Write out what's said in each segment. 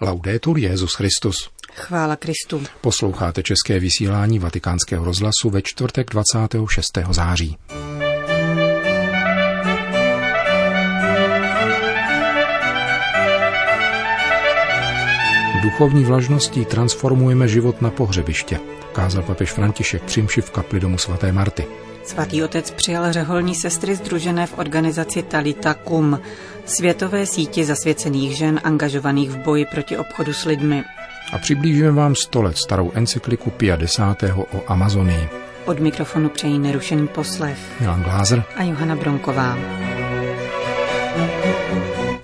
Laudetur Jezus Christus. Chvála Kristu. Posloucháte české vysílání Vatikánského rozhlasu ve čtvrtek 26. září. Duchovní vlažností transformujeme život na pohřebiště, kázal papež František přimši v kapli domu svaté Marty. Svatý otec přijal řeholní sestry združené v organizaci Talita Kum, světové síti zasvěcených žen angažovaných v boji proti obchodu s lidmi. A přiblížíme vám sto let starou encykliku Pia X. o Amazonii. Od mikrofonu přejí nerušený poslech Milan Glázer a Johana Bronková.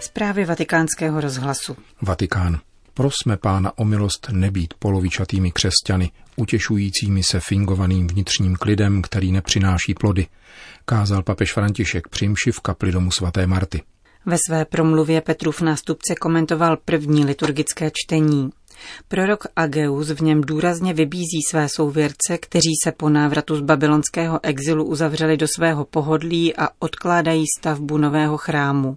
Zprávy vatikánského rozhlasu. Vatikán. Prosme pána o milost nebýt polovičatými křesťany, utěšujícími se fingovaným vnitřním klidem, který nepřináší plody, kázal papež František přimši v kapli domu svaté Marty. Ve své promluvě Petrův nástupce komentoval první liturgické čtení. Prorok Ageus v něm důrazně vybízí své souvěrce, kteří se po návratu z babylonského exilu uzavřeli do svého pohodlí a odkládají stavbu nového chrámu.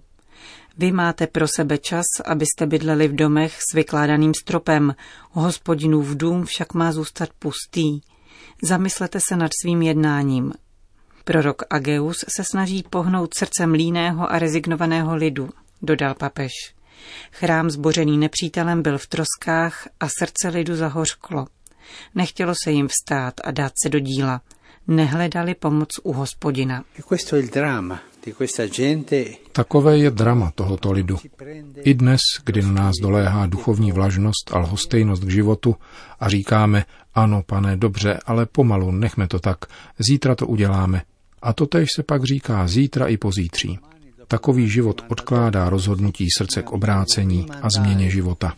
Vy máte pro sebe čas, abyste bydleli v domech s vykládaným stropem, hospodinův dům však má zůstat pustý. Zamyslete se nad svým jednáním. Prorok Ageus se snaží pohnout srdcem líného a rezignovaného lidu, dodal papež. Chrám zbořený nepřítelem byl v troskách a srdce lidu zahořklo. Nechtělo se jim vstát a dát se do díla. Nehledali pomoc u hospodina. Takové je drama tohoto lidu. I dnes, kdy na nás doléhá duchovní vlažnost a lhostejnost k životu a říkáme, ano, pane, dobře, ale pomalu, nechme to tak, zítra to uděláme. A totež se pak říká zítra i pozítří. Takový život odkládá rozhodnutí srdce k obrácení a změně života.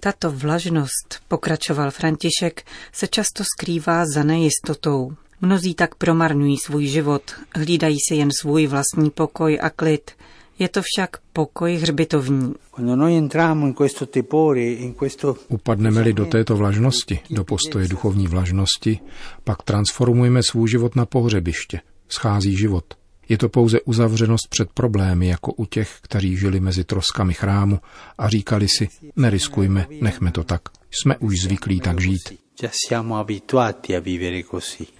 Tato vlažnost, pokračoval František, se často skrývá za nejistotou. Mnozí tak promarňují svůj život, hlídají si jen svůj vlastní pokoj a klid. Je to však pokoj hřbitovní. Upadneme-li do této vlažnosti, do postoje duchovní vlažnosti, pak transformujeme svůj život na pohřebiště. Schází život. Je to pouze uzavřenost před problémy, jako u těch, kteří žili mezi troskami chrámu a říkali si, neriskujme, nechme to tak. Jsme už zvyklí tak žít.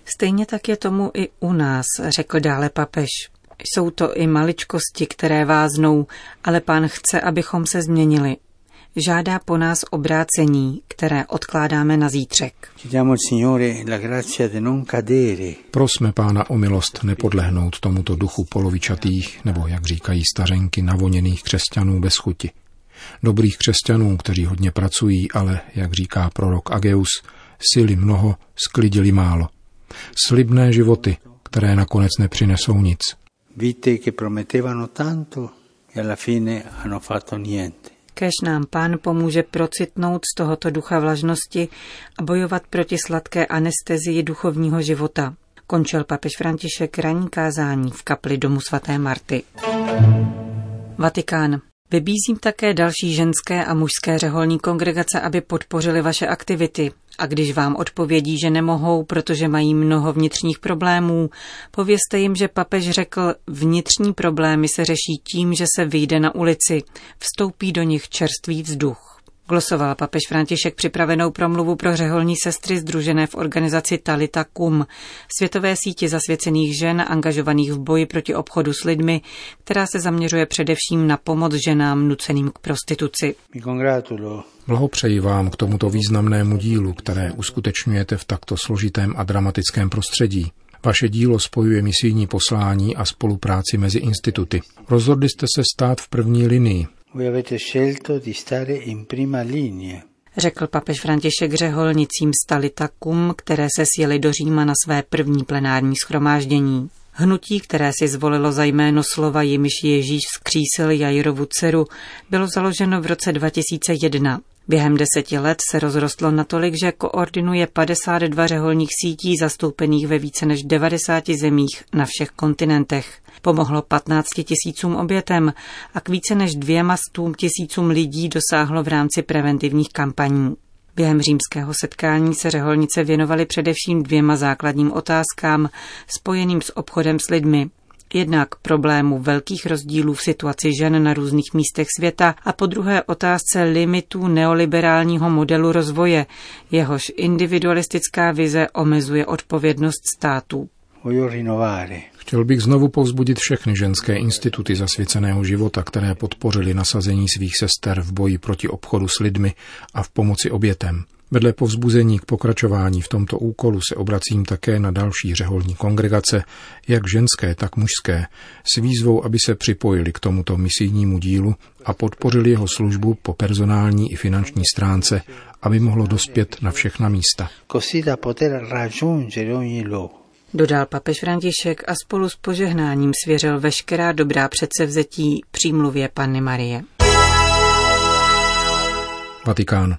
Stejně tak je tomu i u nás, řekl dále papež. Jsou to i maličkosti, které váznou, ale pán chce, abychom se změnili. Žádá po nás obrácení, které odkládáme na zítřek. Prosme pána o milost nepodlehnout tomuto duchu polovičatých, nebo jak říkají stařenky, navoněných křesťanů bez chuti. Dobrých křesťanů, kteří hodně pracují, ale, jak říká prorok Ageus, sily mnoho, sklidili málo. Slibné životy, které nakonec nepřinesou nic. Vite che promettevano tanto e alla fine hanno fatto niente. Kež nám pán pomůže procitnout z tohoto ducha vlažnosti a bojovat proti sladké anestezii duchovního života. Končil papež František ranní kázání v kapli domu svaté Marty. Vatikán. Vybízím také další ženské a mužské řeholní kongregace, aby podpořili vaše aktivity. A když vám odpovědí, že nemohou, protože mají mnoho vnitřních problémů, povězte jim, že papež řekl, vnitřní problémy se řeší tím, že se vyjde na ulici, vstoupí do nich čerstvý vzduch. Glosoval papež František připravenou promluvu pro řeholní sestry združené v organizaci Talita Kum, světové síti zasvěcených žen angažovaných v boji proti obchodu s lidmi, která se zaměřuje především na pomoc ženám nuceným k prostituci. Blahopřeji vám k tomuto významnému dílu, které uskutečňujete v takto složitém a dramatickém prostředí. Vaše dílo spojuje misijní poslání a spolupráci mezi instituty. Rozhodli jste se stát v první linii, Řekl papež František řeholnicím Stalitakum, které se sjeli do Říma na své první plenární schromáždění. Hnutí, které si zvolilo za jméno slova jimiž Ježíš vzkřísil Jairovu dceru, bylo založeno v roce 2001. Během deseti let se rozrostlo natolik, že koordinuje 52 řeholních sítí zastoupených ve více než 90 zemích na všech kontinentech. Pomohlo 15 tisícům obětem a k více než dvěma stům tisícům lidí dosáhlo v rámci preventivních kampaní. Během římského setkání se řeholnice věnovaly především dvěma základním otázkám spojeným s obchodem s lidmi. Jednak problému velkých rozdílů v situaci žen na různých místech světa a po druhé otázce limitů neoliberálního modelu rozvoje, jehož individualistická vize omezuje odpovědnost států. Chtěl bych znovu povzbudit všechny ženské instituty zasvěceného života, které podpořili nasazení svých sester v boji proti obchodu s lidmi a v pomoci obětem. Vedle povzbuzení k pokračování v tomto úkolu se obracím také na další řeholní kongregace, jak ženské, tak mužské, s výzvou, aby se připojili k tomuto misijnímu dílu a podpořili jeho službu po personální i finanční stránce, aby mohlo dospět na všechna místa. Dodal papež František a spolu s požehnáním svěřil veškerá dobrá předsevzetí přímluvě Panny Marie. Vatikán.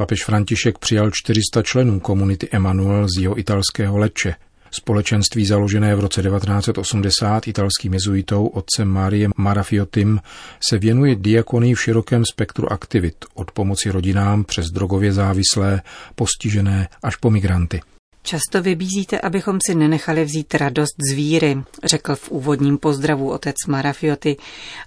Papež František přijal 400 členů komunity Emanuel z jeho italského Leče. Společenství založené v roce 1980 italským jezuitou otcem Mariem Marafiotim se věnuje diakonii v širokém spektru aktivit, od pomoci rodinám přes drogově závislé, postižené až po migranty. Často vybízíte, abychom si nenechali vzít radost z víry, řekl v úvodním pozdravu otec Marafioty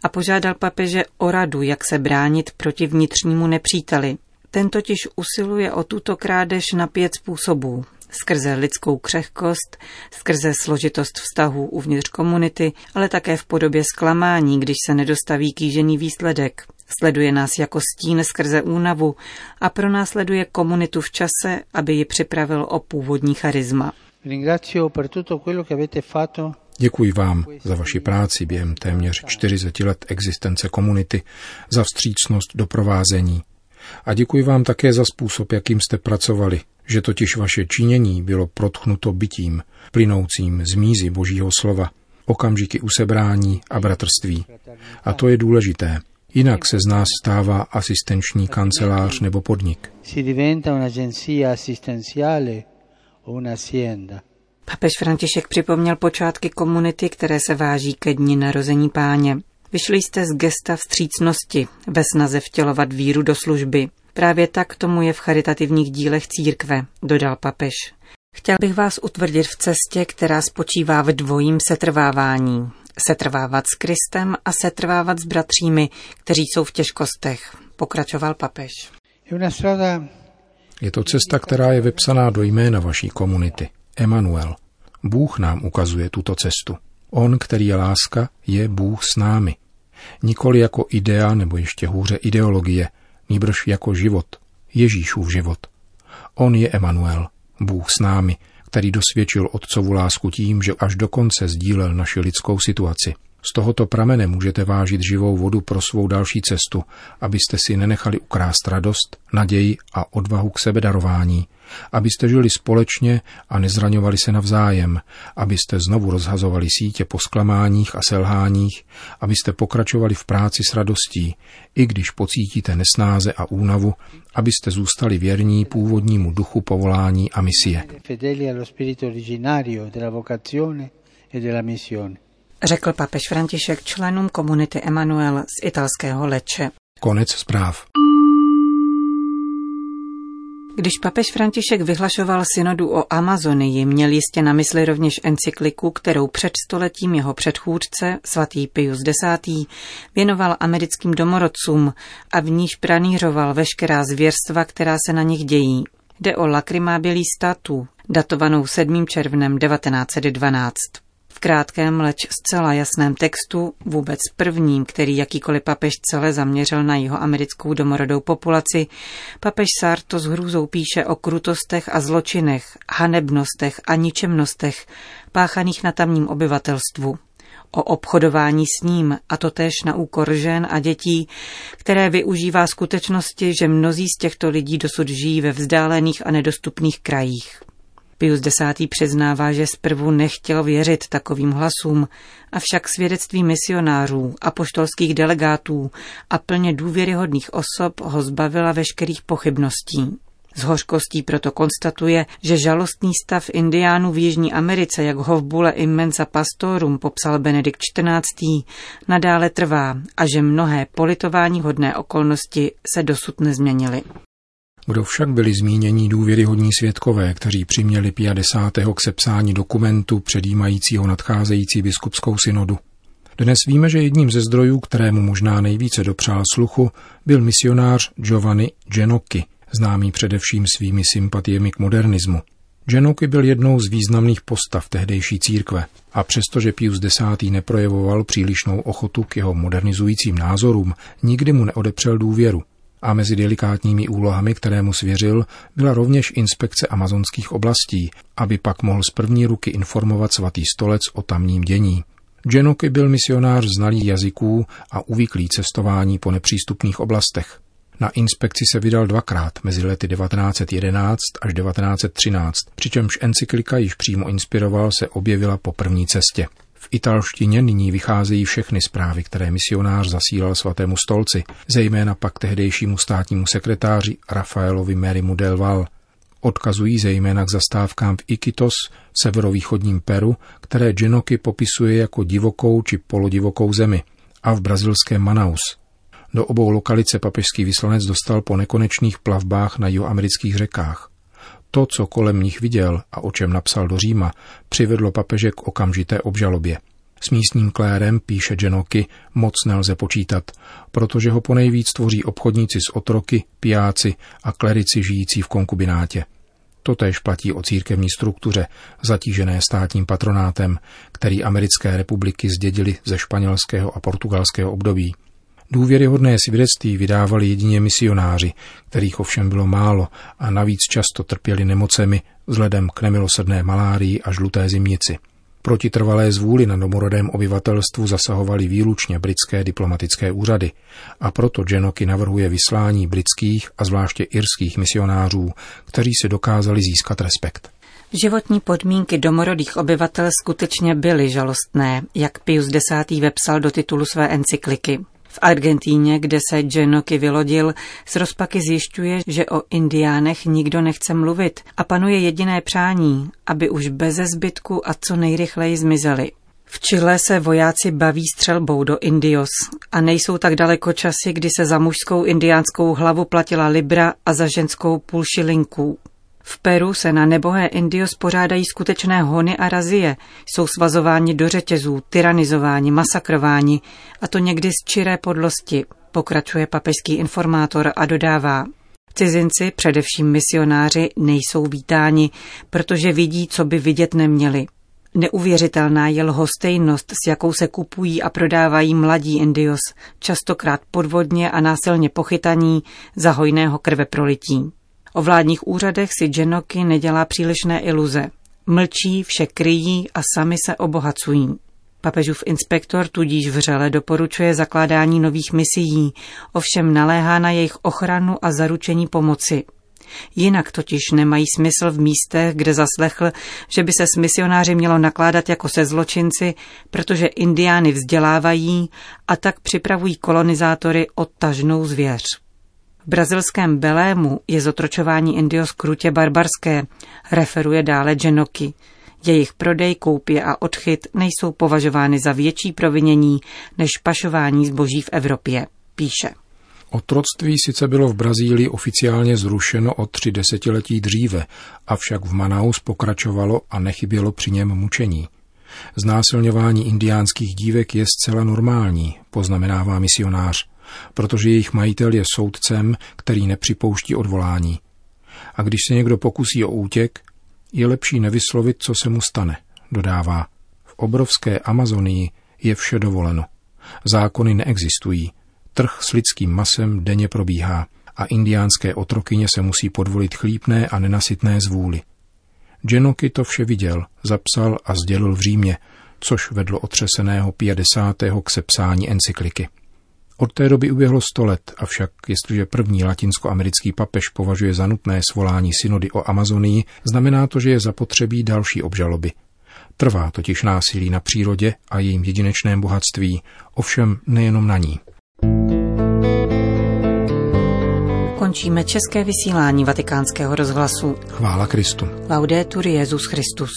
a požádal papeže o radu, jak se bránit proti vnitřnímu nepříteli, ten totiž usiluje o tuto krádež na pět způsobů. Skrze lidskou křehkost, skrze složitost vztahů uvnitř komunity, ale také v podobě zklamání, když se nedostaví kýžený výsledek. Sleduje nás jako stín skrze únavu a pronásleduje komunitu v čase, aby ji připravil o původní charisma. Děkuji vám za vaši práci během téměř 40 let existence komunity, za vstřícnost do provázení, a děkuji vám také za způsob, jakým jste pracovali, že totiž vaše činění bylo protchnuto bytím, plynoucím z mízy Božího slova, okamžiky usebrání a bratrství. A to je důležité. Jinak se z nás stává asistenční kancelář nebo podnik. Papež František připomněl počátky komunity, které se váží ke dni narození páně. Vyšli jste z gesta vstřícnosti ve snaze vtělovat víru do služby. Právě tak tomu je v charitativních dílech církve, dodal papež. Chtěl bych vás utvrdit v cestě, která spočívá v dvojím setrvávání. Setrvávat s Kristem a setrvávat s bratřími, kteří jsou v těžkostech, pokračoval papež. Je to cesta, která je vypsaná do jména vaší komunity. Emanuel. Bůh nám ukazuje tuto cestu. On, který je láska, je Bůh s námi. Nikoli jako idea nebo ještě hůře ideologie, nýbrž jako život, Ježíšův život. On je Emanuel, Bůh s námi, který dosvědčil otcovu lásku tím, že až do konce sdílel naši lidskou situaci. Z tohoto pramene můžete vážit živou vodu pro svou další cestu, abyste si nenechali ukrást radost, naději a odvahu k sebedarování, abyste žili společně a nezraňovali se navzájem, abyste znovu rozhazovali sítě po zklamáních a selháních, abyste pokračovali v práci s radostí, i když pocítíte nesnáze a únavu, abyste zůstali věrní původnímu duchu povolání a misie řekl papež František členům komunity Emanuel z italského Leče. Konec zpráv. Když papež František vyhlašoval synodu o Amazonii, měl jistě na mysli rovněž encykliku, kterou před stoletím jeho předchůdce, svatý Pius X., věnoval americkým domorodcům a v níž pranířoval veškerá zvěrstva, která se na nich dějí. Jde o Lacrimabilí statu, datovanou 7. červnem 1912 krátkém, leč zcela jasném textu, vůbec prvním, který jakýkoliv papež celé zaměřil na jeho americkou domorodou populaci, papež Sarto s hrůzou píše o krutostech a zločinech, hanebnostech a ničemnostech páchaných na tamním obyvatelstvu, o obchodování s ním, a to též na úkor žen a dětí, které využívá skutečnosti, že mnozí z těchto lidí dosud žijí ve vzdálených a nedostupných krajích. Pius X. přiznává, že zprvu nechtěl věřit takovým hlasům, avšak svědectví misionářů a poštolských delegátů a plně důvěryhodných osob ho zbavila veškerých pochybností. S hořkostí proto konstatuje, že žalostný stav indiánů v Jižní Americe, jak ho v bule Immensa Pastorum popsal Benedikt XIV., nadále trvá a že mnohé politování hodné okolnosti se dosud nezměnily. Kdo však byli zmínění důvěryhodní svědkové, kteří přiměli Pia X. k sepsání dokumentu předjímajícího nadcházející biskupskou synodu? Dnes víme, že jedním ze zdrojů, kterému možná nejvíce dopřál sluchu, byl misionář Giovanni Genocchi, známý především svými sympatiemi k modernismu. Genocchi byl jednou z významných postav tehdejší církve a přestože Pius X. neprojevoval přílišnou ochotu k jeho modernizujícím názorům, nikdy mu neodepřel důvěru. A mezi delikátními úlohami, které mu svěřil, byla rovněž inspekce amazonských oblastí, aby pak mohl z první ruky informovat svatý stolec o tamním dění. Genoky byl misionář znalý jazyků a uvyklý cestování po nepřístupných oblastech. Na inspekci se vydal dvakrát mezi lety 1911 až 1913, přičemž encyklika již přímo inspiroval se objevila po první cestě. V italštině nyní vycházejí všechny zprávy, které misionář zasílal svatému stolci, zejména pak tehdejšímu státnímu sekretáři Rafaelovi Merimu del Val. Odkazují zejména k zastávkám v Iquitos, severovýchodním Peru, které Genoky popisuje jako divokou či polodivokou zemi, a v brazilském Manaus. Do obou lokalit se papežský vyslanec dostal po nekonečných plavbách na jihoamerických řekách. To, co kolem nich viděl a o čem napsal do Říma, přivedlo papeže k okamžité obžalobě. S místním klérem, píše Genoky, moc nelze počítat, protože ho ponejvíc tvoří obchodníci s otroky, pijáci a klerici žijící v konkubinátě. Totež platí o církevní struktuře, zatížené státním patronátem, který americké republiky zdědili ze španělského a portugalského období. Důvěryhodné svědectví vydávali jedině misionáři, kterých ovšem bylo málo a navíc často trpěli nemocemi vzhledem k nemilosrdné malárii a žluté zimnici. Proti trvalé zvůli na domorodém obyvatelstvu zasahovaly výlučně britské diplomatické úřady a proto Genoky navrhuje vyslání britských a zvláště irských misionářů, kteří si dokázali získat respekt. Životní podmínky domorodých obyvatel skutečně byly žalostné, jak Pius X. vepsal do titulu své encykliky. V Argentíně, kde se Genoky vylodil, z rozpaky zjišťuje, že o indiánech nikdo nechce mluvit a panuje jediné přání, aby už beze zbytku a co nejrychleji zmizeli. V Chile se vojáci baví střelbou do Indios a nejsou tak daleko časy, kdy se za mužskou indiánskou hlavu platila libra a za ženskou půl šilinků. V Peru se na nebohé Indios pořádají skutečné hony a razie. Jsou svazováni do řetězů, tyranizováni, masakrováni, a to někdy z čiré podlosti, pokračuje papežský informátor a dodává. Cizinci, především misionáři, nejsou vítáni, protože vidí, co by vidět neměli. Neuvěřitelná je lhostejnost, s jakou se kupují a prodávají mladí Indios, častokrát podvodně a násilně pochytaní za hojného krve prolití. O vládních úřadech si Genoky nedělá přílišné iluze. Mlčí, vše kryjí a sami se obohacují. Papežův inspektor tudíž vřele doporučuje zakládání nových misií, ovšem naléhá na jejich ochranu a zaručení pomoci. Jinak totiž nemají smysl v místech, kde zaslechl, že by se s misionáři mělo nakládat jako se zločinci, protože indiány vzdělávají a tak připravují kolonizátory o tažnou zvěř. V brazilském Belému je zotročování Indios krutě barbarské, referuje dále Genoky. Jejich prodej, koupě a odchyt nejsou považovány za větší provinění než pašování zboží v Evropě, píše. Otroctví sice bylo v Brazílii oficiálně zrušeno o tři desetiletí dříve, avšak v Manaus pokračovalo a nechybělo při něm mučení. Znásilňování indiánských dívek je zcela normální, poznamenává misionář protože jejich majitel je soudcem, který nepřipouští odvolání. A když se někdo pokusí o útěk, je lepší nevyslovit, co se mu stane, dodává. V obrovské Amazonii je vše dovoleno. Zákony neexistují. Trh s lidským masem denně probíhá a indiánské otrokyně se musí podvolit chlípné a nenasytné zvůli. Genoky to vše viděl, zapsal a sdělil v Římě, což vedlo otřeseného Pia k sepsání encykliky. Od té doby uběhlo sto let, avšak jestliže první latinskoamerický papež považuje za nutné svolání synody o Amazonii, znamená to, že je zapotřebí další obžaloby. Trvá totiž násilí na přírodě a jejím jedinečném bohatství, ovšem nejenom na ní. Končíme české vysílání vatikánského rozhlasu. Chvála Kristu. Laudetur Jezus Christus.